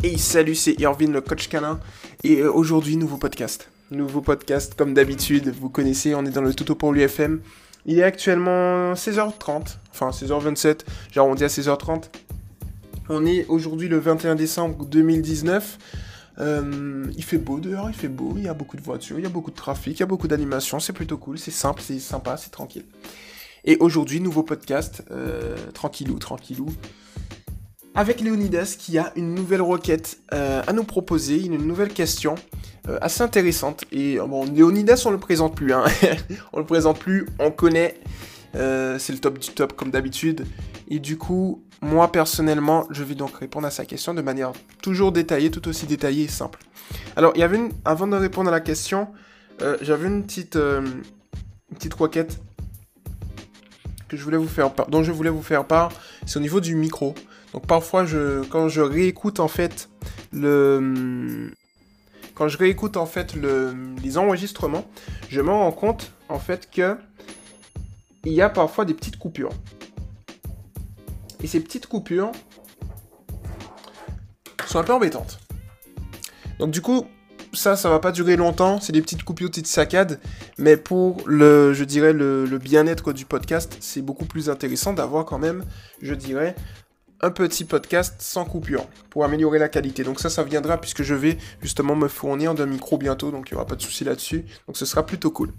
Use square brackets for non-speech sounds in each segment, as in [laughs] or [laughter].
Hey, salut, c'est Irvin, le coach canin. Et euh, aujourd'hui, nouveau podcast. Nouveau podcast, comme d'habitude, vous connaissez, on est dans le Toto pour l'UFM. Il est actuellement 16h30, enfin 16h27, j'arrondis à 16h30. On est aujourd'hui le 21 décembre 2019. Euh, il fait beau dehors, il fait beau, il y a beaucoup de voitures, il y a beaucoup de trafic, il y a beaucoup d'animation, c'est plutôt cool, c'est simple, c'est sympa, c'est tranquille. Et aujourd'hui, nouveau podcast, euh, tranquillou, tranquillou avec Léonidas qui a une nouvelle requête euh, à nous proposer, une nouvelle question euh, assez intéressante. Et euh, bon, Léonidas, on le présente plus, hein. [laughs] on le présente plus, on connaît, c'est le top du top comme d'habitude. Et du coup, moi personnellement, je vais donc répondre à sa question de manière toujours détaillée, tout aussi détaillée et simple. Alors, il y avait une, avant de répondre à la question, j'avais une petite, une petite requête que je voulais vous faire dont je voulais vous faire part, c'est au niveau du micro. Donc parfois, je, quand je réécoute en fait le, quand je réécoute en fait le, les enregistrements, je me rends compte en fait que il y a parfois des petites coupures. Et ces petites coupures sont un peu embêtantes. Donc du coup, ça, ça va pas durer longtemps. C'est des petites coupures, petites saccades. Mais pour le, je dirais, le, le bien-être du podcast, c'est beaucoup plus intéressant d'avoir quand même, je dirais, un petit podcast sans coupure pour améliorer la qualité. Donc ça, ça viendra puisque je vais justement me fournir d'un micro bientôt, donc il n'y aura pas de souci là-dessus. Donc ce sera plutôt cool.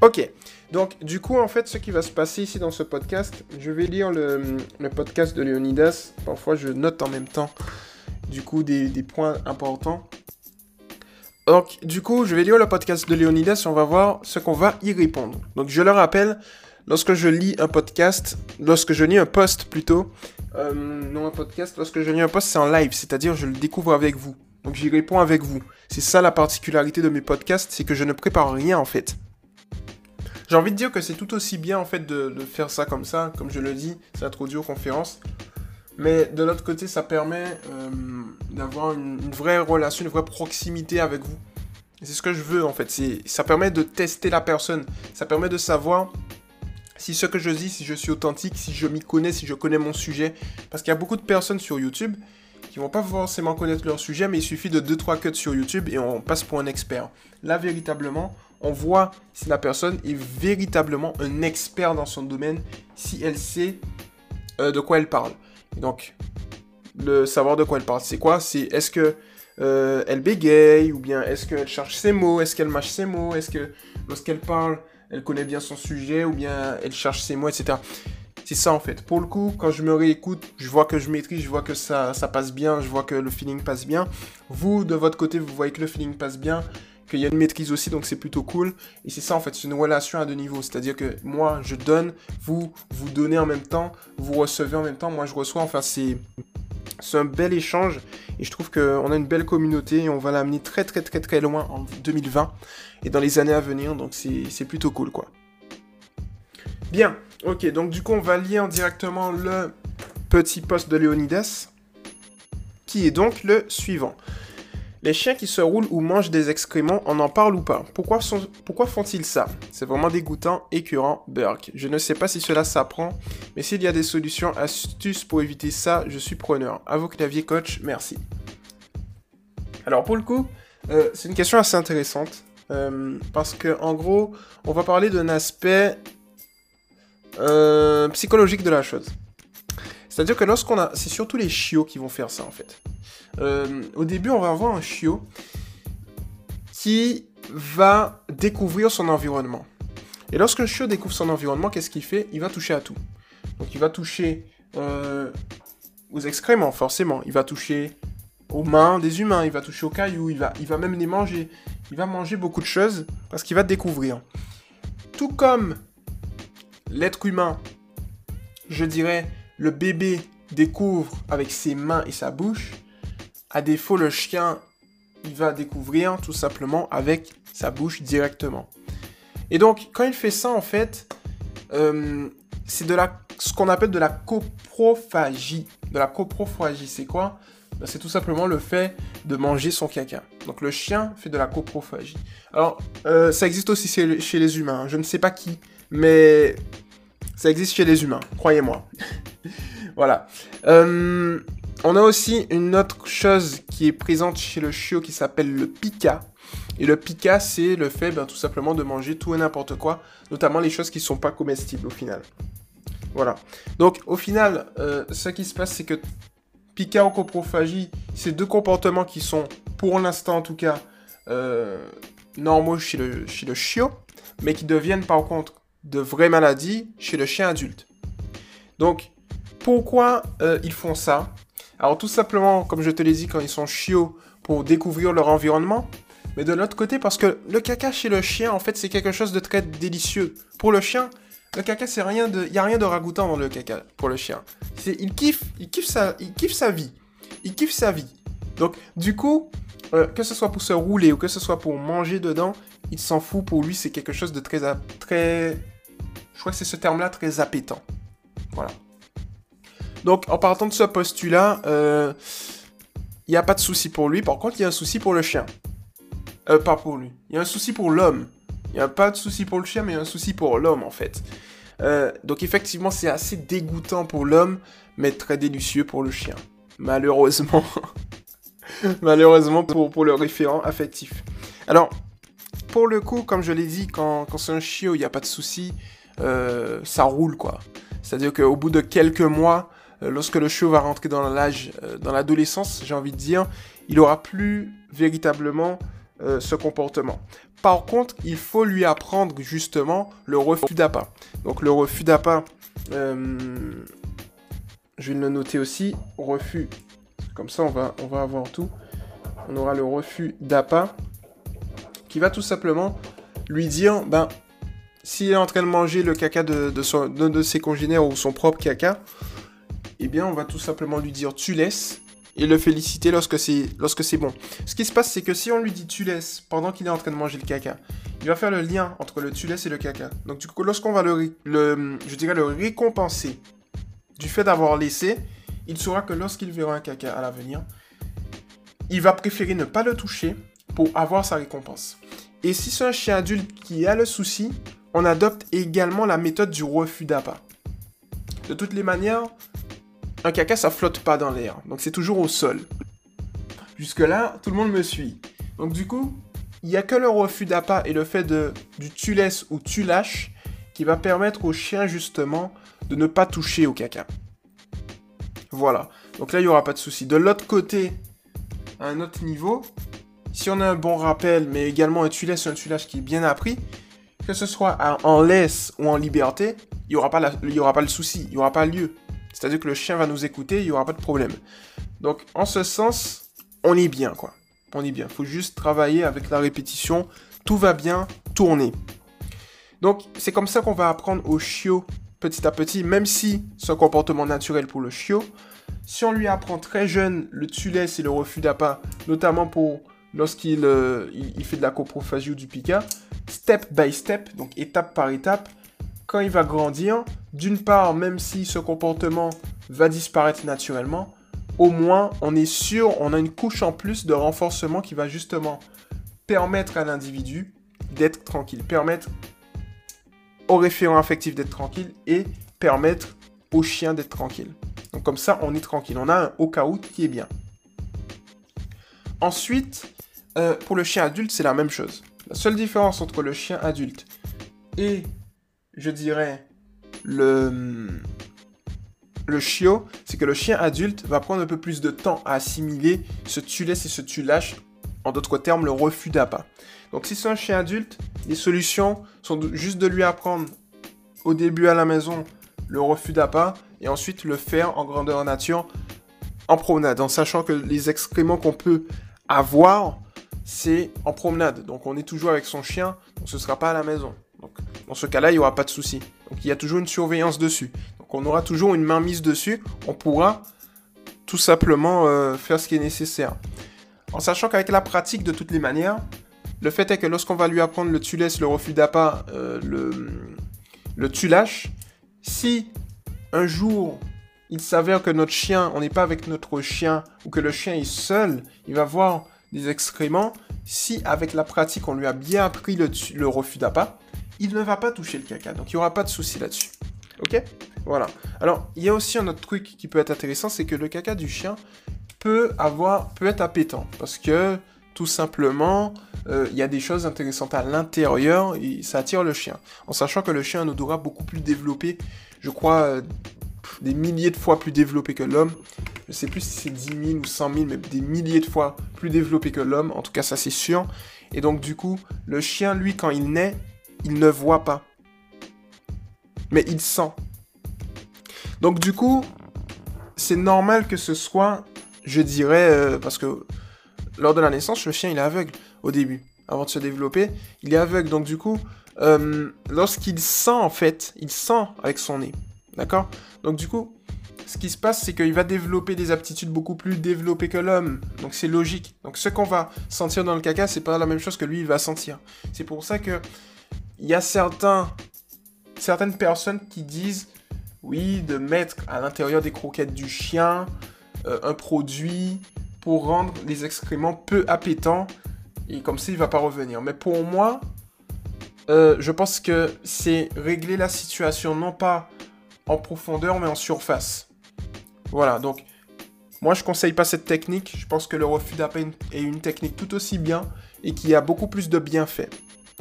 Ok, donc du coup, en fait, ce qui va se passer ici dans ce podcast, je vais lire le, podcast de Leonidas. Parfois, je note en même temps, du coup, des, des points importants. Donc, du coup, je vais lire le podcast de Leonidas on va voir ce qu'on va y répondre. Donc, je le rappelle, lorsque je lis un podcast, lorsque je lis un post plutôt, euh, non un podcast, lorsque je lis un post, c'est en live, c'est-à-dire je le découvre avec vous. Donc j'y réponds avec vous. C'est ça la particularité de mes podcasts, c'est que je ne prépare rien en fait. J'ai envie de dire que c'est tout aussi bien en fait de, faire ça comme ça, comme je le dis, c'est aux conférence. Mais de l'autre côté, ça permet euh, d'avoir une, une, vraie relation, une vraie proximité avec vous. C'est ce que je veux en fait. Ça permet de tester la personne. Ça permet de savoir si ce que je dis, si je suis authentique, si je m'y connais, si je connais mon sujet. Parce qu'il y a beaucoup de personnes sur YouTube qui vont pas forcément connaître leur sujet, mais il suffit de 2-3 cuts sur YouTube et on passe pour un expert. Là, véritablement, on voit si la personne est véritablement un expert dans son domaine, si elle sait euh, de quoi elle parle. Donc, le savoir de quoi elle parle, c'est quoi? C'est est-ce que euh, elle bégaye ou bien est-ce qu'elle cherche ses mots, est-ce qu'elle mâche ses mots, est-ce que lorsqu'elle parle, elle connaît bien son sujet ou bien elle cherche ses mots, etc. C'est ça en fait. Pour le coup, quand je me réécoute, je vois que je maîtrise, je vois que ça, passe bien, je vois que le feeling passe bien. Vous, de votre côté, vous voyez que le feeling passe bien, qu'il y a une maîtrise aussi, donc c'est plutôt cool. Et c'est ça en fait, c'est une relation à deux niveaux. C'est-à-dire que moi, je donne, vous, vous donnez en même temps, vous recevez en même temps, moi je reçois. Enfin, c'est, c'est un bel échange et je trouve qu'on a une belle communauté et on va l'amener très très très très loin en 2020 et dans les années à venir, donc c'est plutôt cool quoi. Bien, ok, donc du coup on va lire directement le petit post de Léonidas qui est donc le suivant. Les chiens qui se roulent ou mangent des excréments, on en parle ou pas? Pourquoi, font-ils ça? C'est vraiment dégoûtant, écœurant, Burke. Je ne sais pas si cela s'apprend, mais s'il y a des solutions, astuces pour éviter ça, je suis preneur. À vos coach, merci. Alors pour le coup, euh, c'est une question assez intéressante. Euh, parce que en gros, on va parler d'un aspect euh, psychologique de la chose. C'est-à-dire que lorsqu'on a... C'est surtout les chiots qui vont faire ça en fait. Euh, au début, on va avoir un chiot qui va découvrir son environnement. Et lorsque le chiot découvre son environnement, qu'est-ce qu'il fait? Il va toucher à tout. Donc il va toucher euh, aux excréments, forcément. Il va toucher aux mains des humains, il va toucher aux cailloux, il va, il va même les manger. Il va manger beaucoup de choses parce qu'il va découvrir. Tout comme l'être humain, je dirais, le bébé découvre avec ses mains et sa bouche, à défaut, le chien, il va découvrir tout simplement avec sa bouche directement. Et donc, quand il fait ça, en fait, euh, c'est de la, ce qu'on appelle de la coprophagie. De la coprophagie, c'est quoi? Ben, C'est tout simplement le fait de manger son caca. Donc le chien fait de la coprophagie. Alors, euh, ça existe aussi chez les humains. Je ne sais pas qui, mais ça existe chez les humains, croyez-moi. [laughs] voilà. Euh, On a aussi une autre chose qui est présente chez le chiot qui s'appelle le pica. Et le pica, c'est le fait ben, tout simplement de manger tout et n'importe quoi, notamment les choses qui ne sont pas comestibles au final. Voilà. Donc au final, euh, ce qui se passe, c'est que pica ou coprophagie, c'est deux comportements qui sont, pour l'instant en tout cas, euh, normaux chez le, chez le chiot, mais qui deviennent par contre de vraies maladies chez le chien adulte. Donc, pourquoi euh, ils font ça? Alors tout simplement, comme je te l'ai dit, quand ils sont chiots, pour découvrir leur environnement, mais de l'autre côté, parce que le caca chez le chien, en fait, c'est quelque chose de très délicieux. Pour le chien, le caca, c'est rien de, il y a rien de ragoûtant dans le caca pour le chien. C'est, il kiffe, il kiffe sa, il kiffe sa vie, il kiffe sa vie. Donc, du coup, euh, que ce soit pour se rouler ou que ce soit pour manger dedans, il s'en fout. Pour lui, c'est quelque chose de très, très, que c'est ce terme-là, très appétant. Voilà. Donc, en partant de ce postulat, euh, il n'y a pas de souci pour lui. Par contre, il y a un souci pour le chien. Euh, pas pour lui. Il y a un souci pour l'homme. Il n'y a pas de souci pour le chien, mais il y a un souci pour l'homme, en fait. Euh, donc, effectivement, c'est assez dégoûtant pour l'homme, mais très délicieux pour le chien. Malheureusement. [laughs] Malheureusement pour, pour le référent affectif. Alors, pour le coup, comme je l'ai dit, quand, quand c'est un chiot, il n'y a pas de souci. Ça roule, quoi. C'est-à-dire qu'au bout de quelques mois, euh, lorsque le chiot va rentrer dans l'âge, euh, dans l'adolescence, j'ai envie de dire, il aura plus véritablement euh, ce comportement. Par contre, il faut lui apprendre justement le refus d'appât. Donc le refus d'appât, je vais le noter aussi, refus. Comme ça, on va, on va avoir tout. On aura le refus d'appât qui va tout simplement lui dire, ben, s'il est en train de manger le caca de, de, ses congénères ou son propre caca, eh bien, on va tout simplement lui dire tu laisses et le féliciter lorsque c'est bon. Ce qui se passe, c'est que si on lui dit tu laisses pendant qu'il est en train de manger le caca, il va faire le lien entre le tu laisses et le caca. Donc du coup, lorsqu'on va le récompenser du fait d'avoir laissé, il saura que lorsqu'il verra un caca à l'avenir, il va préférer ne pas le toucher pour avoir sa récompense. Et si c'est un chien adulte qui a le souci, on adopte également la méthode du refus d'appât. De toutes les manières, un caca, ça flotte pas dans l'air. Donc c'est toujours au sol. Jusque-là, tout le monde me suit. Donc du coup, il n'y a que le refus d'appât et le fait du tu laisses ou tu lâches qui va permettre au chien justement de ne pas toucher au caca. Voilà. Donc là, il n'y aura pas de souci. De l'autre côté, à un autre niveau, si on a un bon rappel, mais également un tu laisses ou un tu lâches qui est bien appris, que ce soit en laisse ou en liberté, il n'y aura, pas le souci, il n'y aura pas lieu. C'est-à-dire que le chien va nous écouter, il n'y aura pas de problème. Donc, en ce sens, on est bien, quoi. On est bien. Il faut juste travailler avec la répétition. Tout va bien tourner. Donc, c'est comme ça qu'on va apprendre au chiot petit à petit, même si c'est comportement naturel pour le chiot. Si on lui apprend très jeune le tu et le refus d'appât, notamment pour lorsqu'il euh, il, fait de la coprophagie ou du pica, step by step, donc étape par étape, quand il va grandir, d'une part, même si ce comportement va disparaître naturellement, au moins on est sûr, on a une couche en plus de renforcement qui va justement permettre à l'individu d'être tranquille, permettre au référent affectif d'être tranquille et permettre au chien d'être tranquille. Donc comme ça, on est tranquille. On a un au cas où qui est bien. Ensuite, euh, pour le chien adulte, c'est la même chose. La seule différence entre le chien adulte et je dirais, le, le chiot, c'est que le chien adulte va prendre un peu plus de temps à assimiler ce tu laisses et ce tu lâches, en d'autres termes, le refus d'appât. Donc si c'est un chien adulte, les solutions sont juste de lui apprendre au début à la maison le refus d'appât et ensuite le faire en grandeur nature en promenade, en sachant que les excréments qu'on peut avoir, c'est en promenade. Donc on est toujours avec son chien, donc ce ne sera pas à la maison. Donc, dans ce cas-là, il n'y aura pas de souci. Donc, il y a toujours une surveillance dessus. Donc, on aura toujours une main mise dessus. On pourra tout simplement euh, faire ce qui est nécessaire. En sachant qu'avec la pratique, de toutes les manières, le fait est que lorsqu'on va lui apprendre le tu laisses, le refus d'appât, euh, le, le tu lâches, si un jour il s'avère que notre chien, on n'est pas avec notre chien, ou que le chien est seul, il va voir des excréments, si avec la pratique on lui a bien appris le, refus d'appât, il ne va pas toucher le caca. Donc il n'y aura pas de souci là-dessus. Ok? Voilà. Alors, il y a aussi un autre truc qui peut être intéressant, c'est que le caca du chien peut avoir, peut être appétant, parce que tout simplement, euh, il y a des choses intéressantes à l'intérieur et ça attire le chien. En sachant que le chien a un odorat beaucoup plus développé, je crois euh, des milliers de fois plus développé que l'homme. Je sais plus si c'est 10 000 ou 100 000, mais des milliers de fois plus développé que l'homme. En tout cas, ça c'est sûr. Et donc, du coup, le chien, lui, quand il naît, il ne voit pas. Mais il sent. Donc, du coup, c'est normal que ce soit, je dirais, euh, parce que lors de la naissance, le chien, il est aveugle au début, avant de se développer. Il est aveugle, donc du coup, euh, lorsqu'il sent, en fait, il sent avec son nez. D'accord? Donc du coup, ce qui se passe, c'est qu'il va développer des aptitudes beaucoup plus développées que l'homme. Donc c'est logique. Donc ce qu'on va sentir dans le caca, c'est pas la même chose que lui, il va sentir. C'est pour ça que il y a certains, certaines personnes qui disent, oui, de mettre à l'intérieur des croquettes du chien euh, un produit pour rendre les excréments peu appétants et comme ça il va pas revenir. Mais pour moi, euh, je pense que c'est régler la situation non pas en profondeur mais en surface. Voilà, donc moi je conseille pas cette technique. Je pense que le refus d'appel est une technique tout aussi bien et qui a beaucoup plus de bienfaits.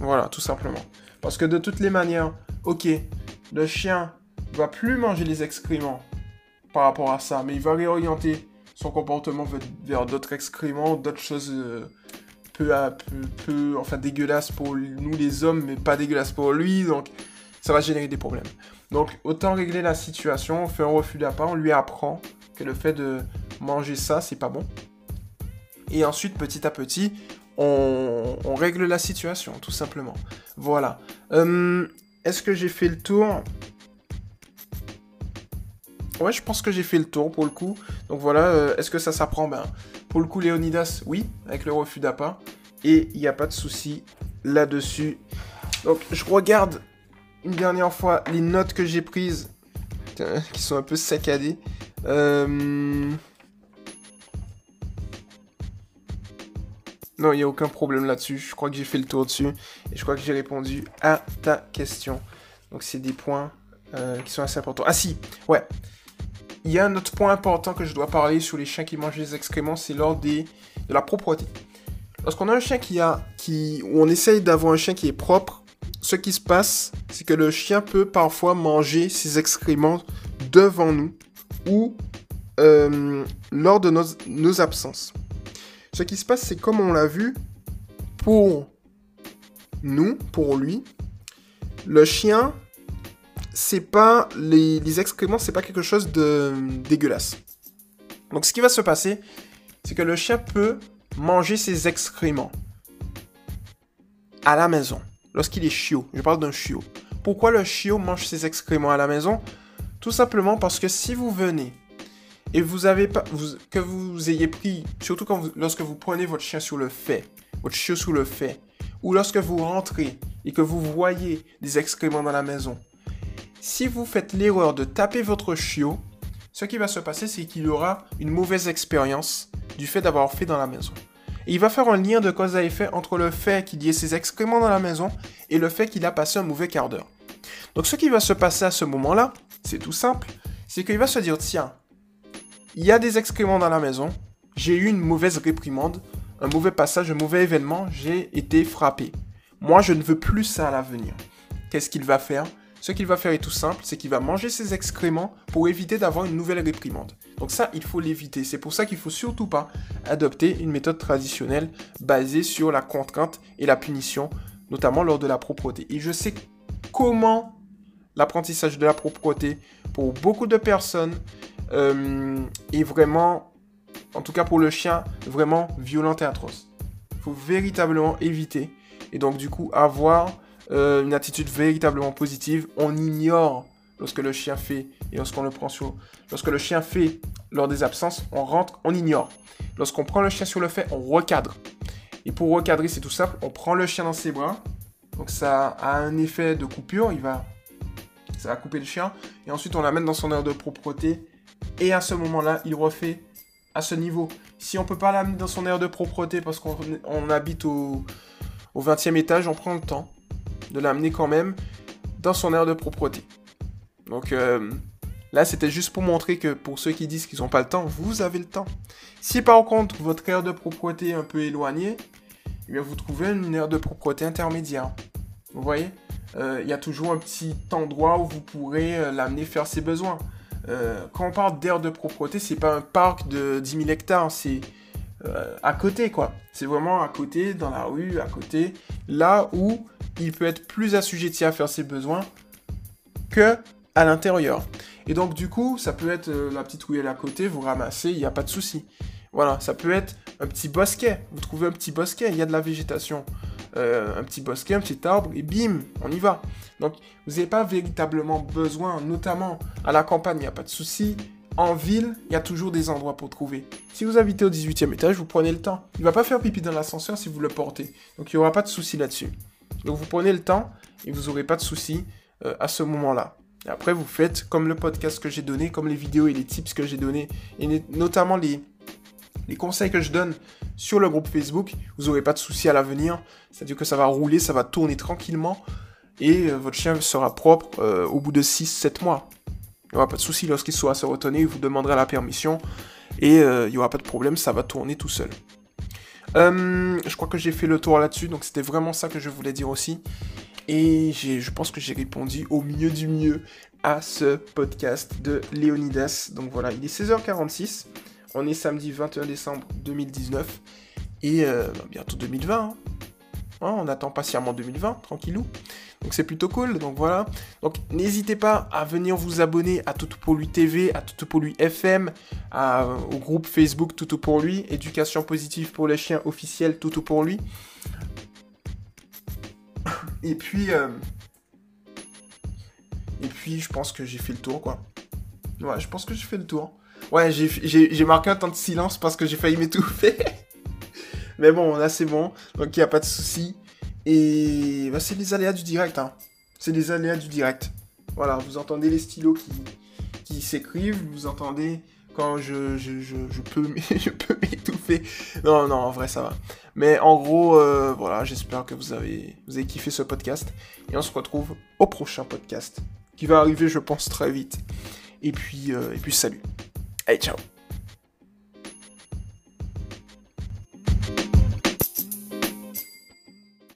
Voilà, tout simplement. Parce que de toutes les manières, ok, le chien va plus manger les excréments par rapport à ça, mais il va réorienter son comportement vers d'autres excréments, d'autres choses euh, peu, à, peu, enfin dégueulasses pour nous les hommes, mais pas dégueulasses pour lui, donc ça va générer des problèmes. Donc autant régler la situation, on fait un refus d'appât, on lui apprend que le fait de manger ça, c'est pas bon. Et ensuite, petit à petit, on, règle la situation, tout simplement. Voilà. Euh, est-ce que j'ai fait le tour? Ouais, je pense que j'ai fait le tour pour le coup. Donc voilà, euh, est-ce que ça s'apprend? Ben, pour le coup, Léonidas, oui, avec le refus d'appât. Et il n'y a pas de souci là-dessus. Donc je regarde une dernière fois les notes que j'ai prises, qui sont un peu saccadées. Euh, non, il n'y a aucun problème là-dessus. Je crois que j'ai fait le tour dessus. Et je crois que j'ai répondu à ta question. Donc c'est des points euh, qui sont assez importants. Ah si, ouais. Il y a un autre point important que je dois parler sur les chiens qui mangent les excréments, c'est lors des, de la propreté. Lorsqu'on a un chien qui a, qui, on essaye d'avoir un chien qui est propre, ce qui se passe, c'est que le chien peut parfois manger ses excréments devant nous ou euh, lors de nos, absences. Ce qui se passe, c'est comme on l'a vu, pour nous, pour lui, le chien c'est pas les, excréments, c'est pas quelque chose de dégueulasse. Donc ce qui va se passer, c'est que le chien peut manger ses excréments à la maison lorsqu'il est chiot. Je parle d'un chiot. Pourquoi le chiot mange ses excréments à la maison? Tout simplement parce que si vous venez et que vous ayez pris, surtout lorsque vous prenez votre chien sur le fait, votre chiot sous le fait, ou lorsque vous rentrez et que vous voyez des excréments dans la maison, si vous faites l'erreur de taper votre chiot, ce qui va se passer, c'est qu'il aura une mauvaise expérience du fait d'avoir fait dans la maison. Et il va faire un lien de cause à effet entre le fait qu'il y ait ses excréments dans la maison et le fait qu'il a passé un mauvais quart d'heure. Donc ce qui va se passer à ce moment-là, c'est tout simple, c'est qu'il va se dire, tiens, il y a des excréments dans la maison, j'ai eu une mauvaise réprimande, un mauvais passage, un mauvais événement, j'ai été frappé. Moi, je ne veux plus ça à l'avenir. Qu'est-ce qu'il va faire? Ce qu'il va faire est tout simple, c'est qu'il va manger ses excréments pour éviter d'avoir une nouvelle réprimande. Donc ça, il faut l'éviter. C'est pour ça qu'il ne faut surtout pas adopter une méthode traditionnelle basée sur la contrainte et la punition, notamment lors de la propreté. Et je sais comment l'apprentissage de la propreté, pour beaucoup de personnes, euh, est vraiment, en tout cas pour le chien, vraiment violent et atroce. Il faut véritablement éviter. Et donc du coup, avoir euh, une attitude véritablement positive. On ignore lorsque le chien fait et lorsqu'on le prend sur. Lorsque le chien fait lors des absences, on rentre, on ignore. Lorsqu'on prend le chien sur le fait, on recadre. Et pour recadrer, c'est tout simple. On prend le chien dans ses bras. Donc ça a un effet de coupure. Il va, ça va couper le chien. Et ensuite, on l'amène dans son aire de propreté. Et à ce moment-là, il refait à ce niveau. Si on peut pas l'amener dans son aire de propreté parce qu'on habite au, au 20e étage, on prend le temps de l'amener quand même dans son aire de propreté. Donc, euh, Là, c'était juste pour montrer que pour ceux qui disent qu'ils n'ont pas le temps, vous avez le temps. Si par contre votre aire de propreté est un peu éloignée, eh bien, vous trouvez une aire de propreté intermédiaire. Vous voyez? Euh, Il y a toujours un petit endroit où vous pourrez euh, l'amener faire ses besoins. Quand on parle d'aire de propreté, c'est pas un parc de 10 000 hectares, c'est à côté quoi. C'est vraiment à côté, dans la rue, à côté, là où il peut être plus assujetti à faire ses besoins que à l'intérieur. Et donc du coup, ça peut être la petite ruelle à côté, vous ramassez, il n'y a pas de souci. Voilà, ça peut être un petit bosquet. Vous trouvez un petit bosquet, il y a de la végétation. Euh, un petit bosquet, un petit arbre, et bim, on y va. Donc, vous n'avez pas véritablement besoin, notamment à la campagne, il n'y a pas de souci. En ville, il y a toujours des endroits pour trouver. Si vous habitez au 18e étage, vous prenez le temps. Il va pas faire pipi dans l'ascenseur si vous le portez. Donc, il n'y aura pas de souci là-dessus. Donc, vous prenez le temps et vous n'aurez pas de souci euh, à ce moment-là. Après, vous faites comme le podcast que j'ai donné, comme les vidéos et les tips que j'ai donnés, et notamment les, les conseils que je donne sur le groupe Facebook, vous n'aurez pas de soucis à l'avenir. C'est-à-dire que ça va rouler, ça va tourner tranquillement et euh, votre chien sera propre euh, au bout de 6-7 mois. Il n'y aura pas de souci lorsqu'il sera se retenir, vous demanderez la permission et euh, il n'y aura pas de problème, ça va tourner tout seul. je crois que j'ai fait le tour là-dessus, donc c'était vraiment ça que je voulais dire aussi. Et je pense que j'ai répondu au mieux du mieux à ce podcast de Léonidas. Donc voilà, il est 16h46. On est samedi 21 décembre 2019 et euh, bah, bientôt 2020. Hein. Hein, on attend patiemment 2020, tranquillou. Donc c'est plutôt cool, donc voilà. Donc n'hésitez pas à venir vous abonner à Toutou pour lui TV, à Toutou pour lui FM, au groupe Facebook Toutou pour lui, éducation positive pour les chiens officiel Toutou pour lui. Et puis, euh, et puis je pense que j'ai fait le tour, quoi. Ouais, je pense que j'ai fait le tour. Ouais, j'ai marqué un temps de silence parce que j'ai failli m'étouffer. [laughs] Mais bon, là c'est bon, donc il n'y a pas de souci. Et bah, c'est les aléas du direct. Hein. C'est les aléas du direct. Voilà, vous entendez les stylos qui, qui s'écrivent, vous entendez quand je, je, je, je peux [laughs] m'étouffer. Non, non, en vrai ça va. Mais en gros, euh, voilà, j'espère que vous avez, vous avez kiffé ce podcast. Et on se retrouve au prochain podcast qui va arriver, je pense, très vite. Et puis, euh, et puis salut. Hey, ciao